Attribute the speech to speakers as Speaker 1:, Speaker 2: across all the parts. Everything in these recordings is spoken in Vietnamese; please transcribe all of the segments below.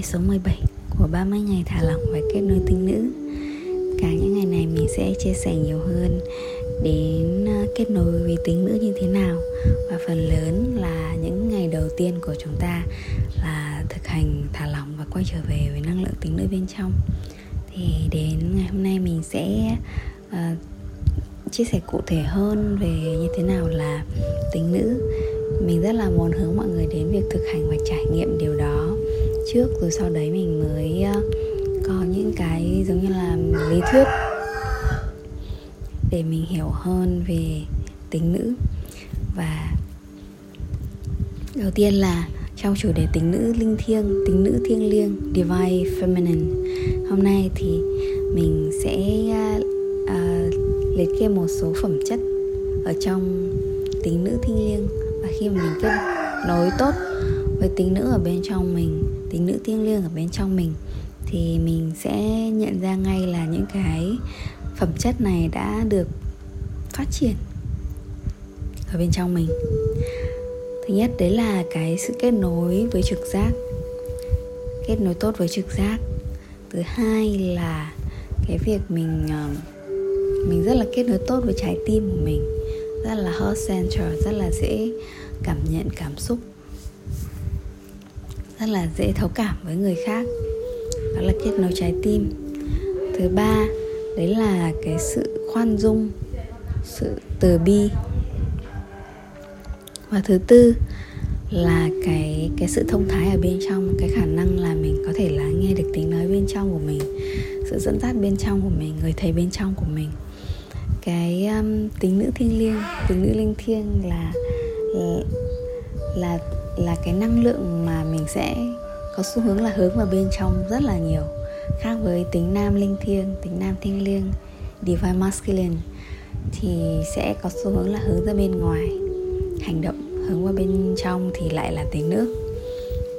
Speaker 1: ngày số 17 của 30 ngày thả lỏng và kết nối tính nữ. Cả những ngày này mình sẽ chia sẻ nhiều hơn đến ờ, kết nối với tính nữ như thế nào. Và phần lớn là những ngày đầu tiên của chúng ta là thực hành thả lỏng và quay trở về với năng lượng tính nữ bên trong. Thì đến ngày hôm nay mình sẽ uh, chia sẻ cụ thể hơn về như thế nào là tính nữ. Mình rất là muốn hướng mọi người đến việc thực hành và trải nghiệm điều đó trước rồi sau đấy mình mới ờ, có những cái giống như là lý thuyết để mình hiểu hơn về tính nữ. Và đầu tiên là trong chủ đề tính nữ linh thiêng tính nữ thiêng liêng divine feminine hôm nay thì mình sẽ uh, uh, liệt kê một số phẩm chất ở trong tính nữ thiêng liêng. Và khi mà mình kết nối tốt với tính nữ ở bên trong mình tính nữ thiêng liêng ở bên trong mình, thì mình sẽ nhận ra ngay là những cái phẩm chất này đã được phát triển ở bên trong mình. Thứ nhất, đấy là cái sự kết nối với trực giác, kết nối tốt với trực giác. Thứ hai là cái việc mình ờ, mình rất là kết nối tốt với trái tim của mình, rất là heart center, rất là dễ cảm nhận cảm xúc rất là dễ thấu cảm với người khác. Đó là kết nối trái tim. Thứ ba đấy là cái sự khoan dung sự từ bi. Và thứ tư là cái cái sự thông thái ở bên trong cái khả năng là mình có thể lắng nghe được tiếng nói bên trong của mình sự dẫn dắt bên trong của mình người thầy bên trong của mình. Cái um, tính nữ thiêng liêng tính nữ linh thiêng là là là là cái năng lượng mà mình sẽ có xu hướng là hướng vào bên trong rất là nhiều, khác với tính nam linh thiêng, tính nam thiêng liêng, divine masculine, thì sẽ có xu hướng là hướng ra bên ngoài. Hành động hướng vào bên trong thì lại là tính nữ.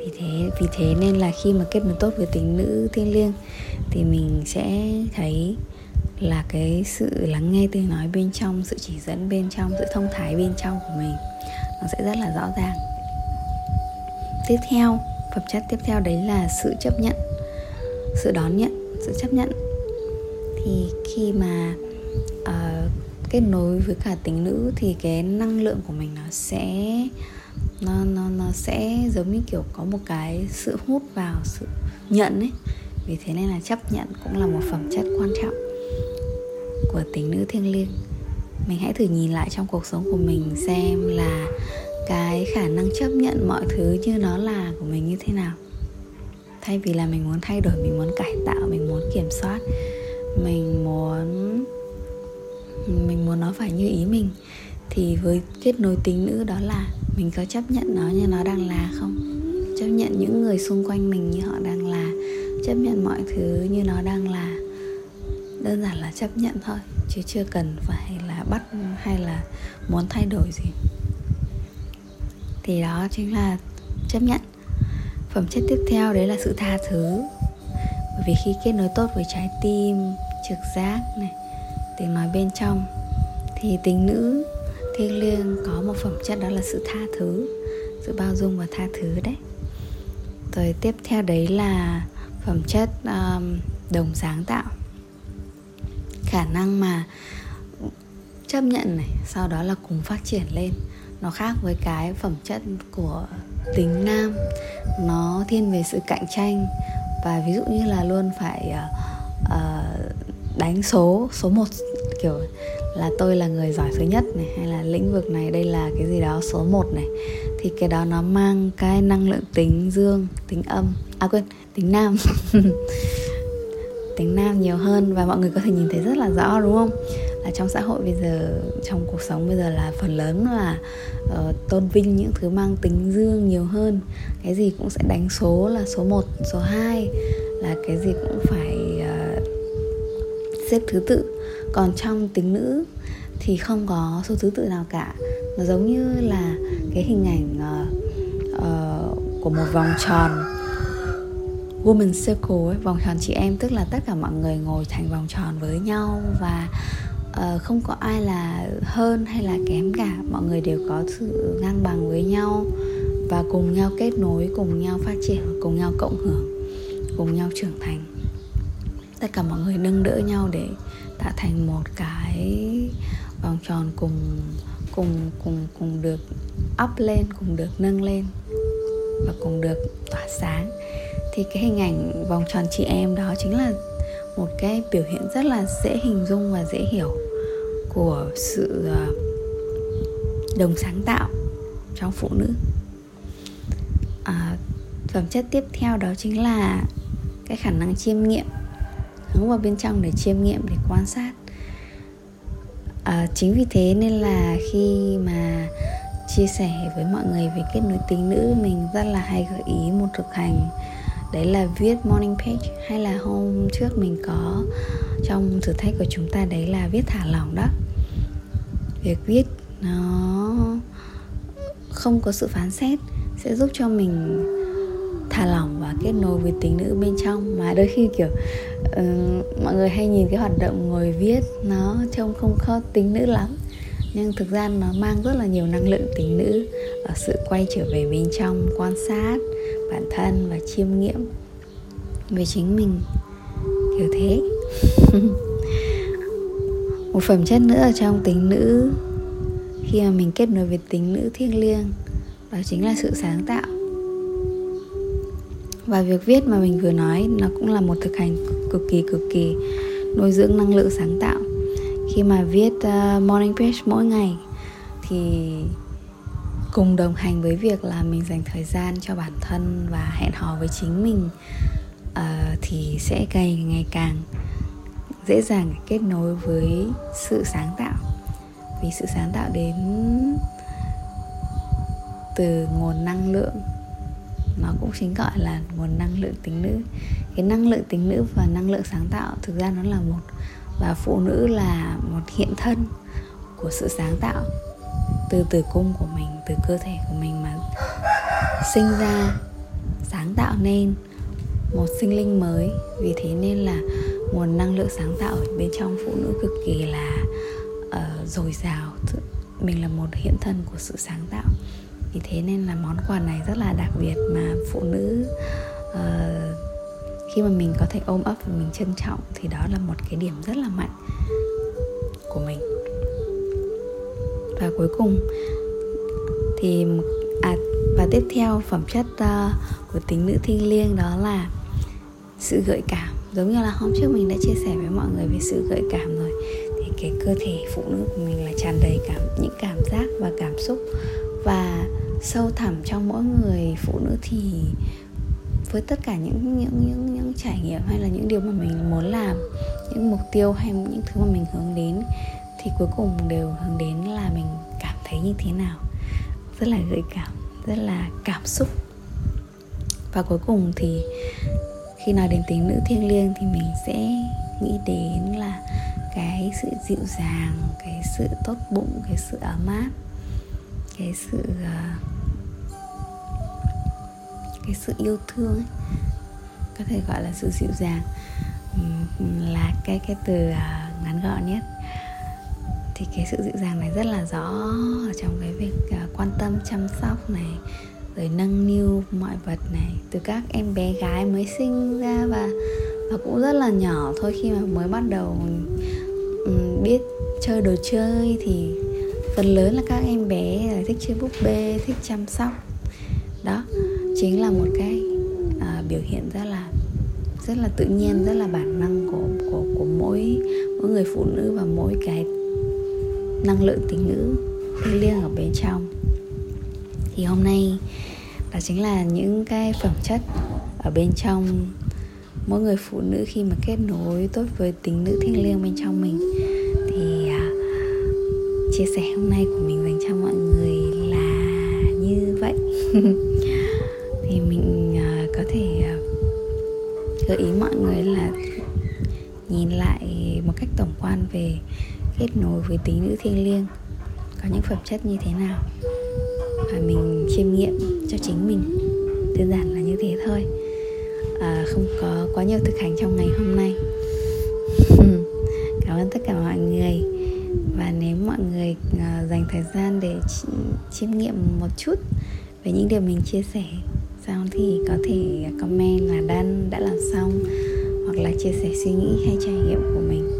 Speaker 1: Thì thế, vì thế nên là khi mà kết nối tốt với tính nữ thiêng liêng thì mình sẽ thấy là cái sự lắng nghe tiếng nói bên trong, sự chỉ dẫn bên trong, sự thông thái bên trong của mình nó sẽ rất là rõ ràng tiếp theo. Phẩm chất tiếp theo đấy là sự chấp nhận sự đón nhận sự chấp nhận. Thì khi mà uh, kết nối với cả tính nữ thì cái năng lượng của mình nó sẽ nó nó nó sẽ giống như kiểu có một cái sự hút vào sự nhận ấy. Vì thế nên là chấp nhận cũng là một phẩm chất quan trọng của tính nữ thiêng liêng. Mình hãy thử nhìn lại trong cuộc sống của mình xem là cái khả năng chấp nhận mọi thứ như nó là của mình như thế nào. Thay vì là mình muốn thay đổi, mình muốn cải tạo, mình muốn kiểm soát, mình muốn mình muốn nó phải như ý mình, thì với kết nối tính nữ đó là mình có chấp nhận nó như nó đang là không? Chấp nhận những người xung quanh mình như họ đang là, chấp nhận mọi thứ như nó đang là. Đơn giản là chấp nhận thôi, chứ chưa cần phải là bắt hay là muốn thay đổi gì thì đó chính là chấp nhận. Phẩm chất tiếp theo đấy là sự tha thứ. Bởi vì khi kết nối tốt với trái tim trực giác này tiếng nói bên trong thì tính nữ thiêng liêng có một phẩm chất đó là sự tha thứ sự bao dung và tha thứ đấy. Rồi tiếp theo đấy là phẩm chất um, đồng sáng tạo. Khả năng mà chấp nhận này sau đó là cùng phát triển lên nó khác với cái phẩm chất của tính nam. Nó thiên về sự cạnh tranh. Và ví dụ như là luôn phải uh, uh, đánh số số một kiểu là tôi là người giỏi thứ nhất này hay là lĩnh vực này đây là cái gì đó số một này thì cái đó nó mang cái năng lượng tính dương tính âm à quên tính nam. Tính nam nhiều hơn và mọi người có thể nhìn thấy rất là rõ đúng không? Là trong xã hội bây giờ trong cuộc sống bây giờ là phần lớn là uh, tôn vinh những thứ mang tính dương nhiều hơn. Cái gì cũng sẽ đánh số là số 1, số 2 là cái gì cũng phải uh, xếp thứ tự. Còn trong tính nữ thì không có số thứ tự nào cả. Nó giống như là cái hình ảnh uh, uh, của một vòng tròn. Woman circle ấy, vòng tròn chị em tức là tất cả mọi người ngồi thành vòng tròn với nhau và uh, không có ai là hơn hay là kém cả. Mọi người đều có sự ngang bằng với nhau và cùng nhau kết nối cùng nhau phát triển cùng nhau cộng hưởng cùng nhau trưởng thành. Tất cả mọi người nâng đỡ nhau để tạo thành một cái vòng tròn cùng cùng cùng cùng được up lên cùng được nâng lên và cùng được tỏa sáng. Thì cái hình ảnh vòng tròn chị em đó chính là một cái biểu hiện rất là dễ hình dung và dễ hiểu của sự ờ, đồng sáng tạo trong phụ nữ. À, phẩm chất tiếp theo đó chính là cái khả năng chiêm nghiệm hướng vào bên trong để chiêm nghiệm để quan sát. À, chính vì thế nên là khi mà chia sẻ với mọi người về kết nối tính nữ mình rất là hay gợi ý một thực hành đấy là viết morning page hay là hôm trước mình có trong thử thách của chúng ta đấy là viết thả lỏng đó. Việc viết nó không có sự phán xét sẽ giúp cho mình thả lỏng và kết nối với tính nữ bên trong. Mà đôi khi kiểu uh, mọi người hay nhìn cái hoạt động ngồi viết nó trông không có tính nữ lắm. Nhưng thực ra nó mang rất là nhiều năng lượng tính nữ ở sự quay trở về bên trong quan sát bản thân và chiêm nghiệm về chính mình. Kiểu thế. Một phẩm chất nữa ở trong tính nữ khi mà mình kết nối với tính nữ thiêng liêng đó chính là sự sáng tạo. Và việc viết mà mình vừa nói nó cũng là một thực hành cực kỳ cực kỳ nuôi dưỡng năng lượng sáng tạo. Khi mà viết uh, morning page mỗi ngày thì cùng đồng hành với việc là mình dành thời gian cho bản thân và hẹn hò với chính mình uh, thì sẽ ngày ngày càng dễ dàng kết nối với sự sáng tạo. Vì sự sáng tạo đến từ nguồn năng lượng nó cũng chính gọi là nguồn năng lượng tính nữ. Cái năng lượng tính nữ và năng lượng sáng tạo thực ra nó là một và phụ nữ là một hiện thân của sự sáng tạo từ tử cung của mình từ cơ thể của mình mà sinh ra sáng tạo nên một sinh linh mới. Vì thế nên là nguồn năng lượng sáng tạo ở bên trong phụ nữ cực kỳ là uh, dồi dào. Mình là một hiện thân của sự sáng tạo. Vì thế nên là món quà này rất là đặc biệt mà phụ nữ uh, khi mà mình có thể ôm ấp và mình trân trọng thì đó là một cái điểm rất là mạnh của mình và cuối cùng thì à và tiếp theo phẩm chất uh, của tính nữ thiêng liêng đó là sự gợi cảm. Giống như là hôm trước mình đã chia sẻ với mọi người về sự gợi cảm rồi thì cái cơ thể phụ nữ của mình là tràn đầy cảm những cảm giác và cảm xúc. Và sâu thẳm trong mỗi người phụ nữ thì với tất cả những những những những trải nghiệm hay là những điều mà mình muốn làm những mục tiêu hay những thứ mà mình hướng đến thì cuối cùng đều hướng đến là mình cảm thấy như thế nào. Rất là gợi cảm, rất là cảm xúc. Và cuối cùng thì khi nói đến tính nữ thiêng liêng thì mình sẽ nghĩ đến là cái sự dịu dàng, cái sự tốt bụng, cái sự ấm áp, cái sự ờ, cái sự yêu thương ấy. Có thể gọi là sự dịu dàng. Là cái cái từ ờ, ngắn gọn nhất thì cái sự dịu dàng này rất là rõ ở trong cái việc uh, quan tâm chăm sóc này rồi nâng niu mọi vật này. Từ các em bé gái mới sinh ra và và cũng rất là nhỏ thôi khi mà mới bắt đầu um, biết chơi đồ chơi thì phần lớn là các em bé là thích chơi búp bê thích chăm sóc. Đó chính là một cái à, biểu hiện rất là rất là tự nhiên rất là bản năng của của của mỗi mỗi người phụ nữ và mỗi cái năng lượng tình nữ thiêng liêng ở bên trong. Thì hôm nay đó chính là những cái phẩm chất ở bên trong mỗi người phụ nữ khi mà kết nối tốt với tính nữ thiêng liêng bên trong mình. Thì à, chia sẻ hôm nay của mình dành cho mọi người là như vậy. Thì mình uh, có thể uh, gợi ý mọi người là nhìn lại một cách tổng quan về kết nối với tính nữ thiêng liêng có những phẩm chất như thế nào? Và mình chiêm nghiệm cho chính mình đơn giản là như thế thôi. À, không có quá nhiều thực hành trong ngày hôm nay. Cảm ơn tất cả mọi người. Và nếu mọi người uh, dành thời gian để chiêm nghiệm một chút về những điều mình chia sẻ sau thì có thể comment là đan đã làm xong hoặc là chia sẻ suy nghĩ hay trải nghiệm của mình.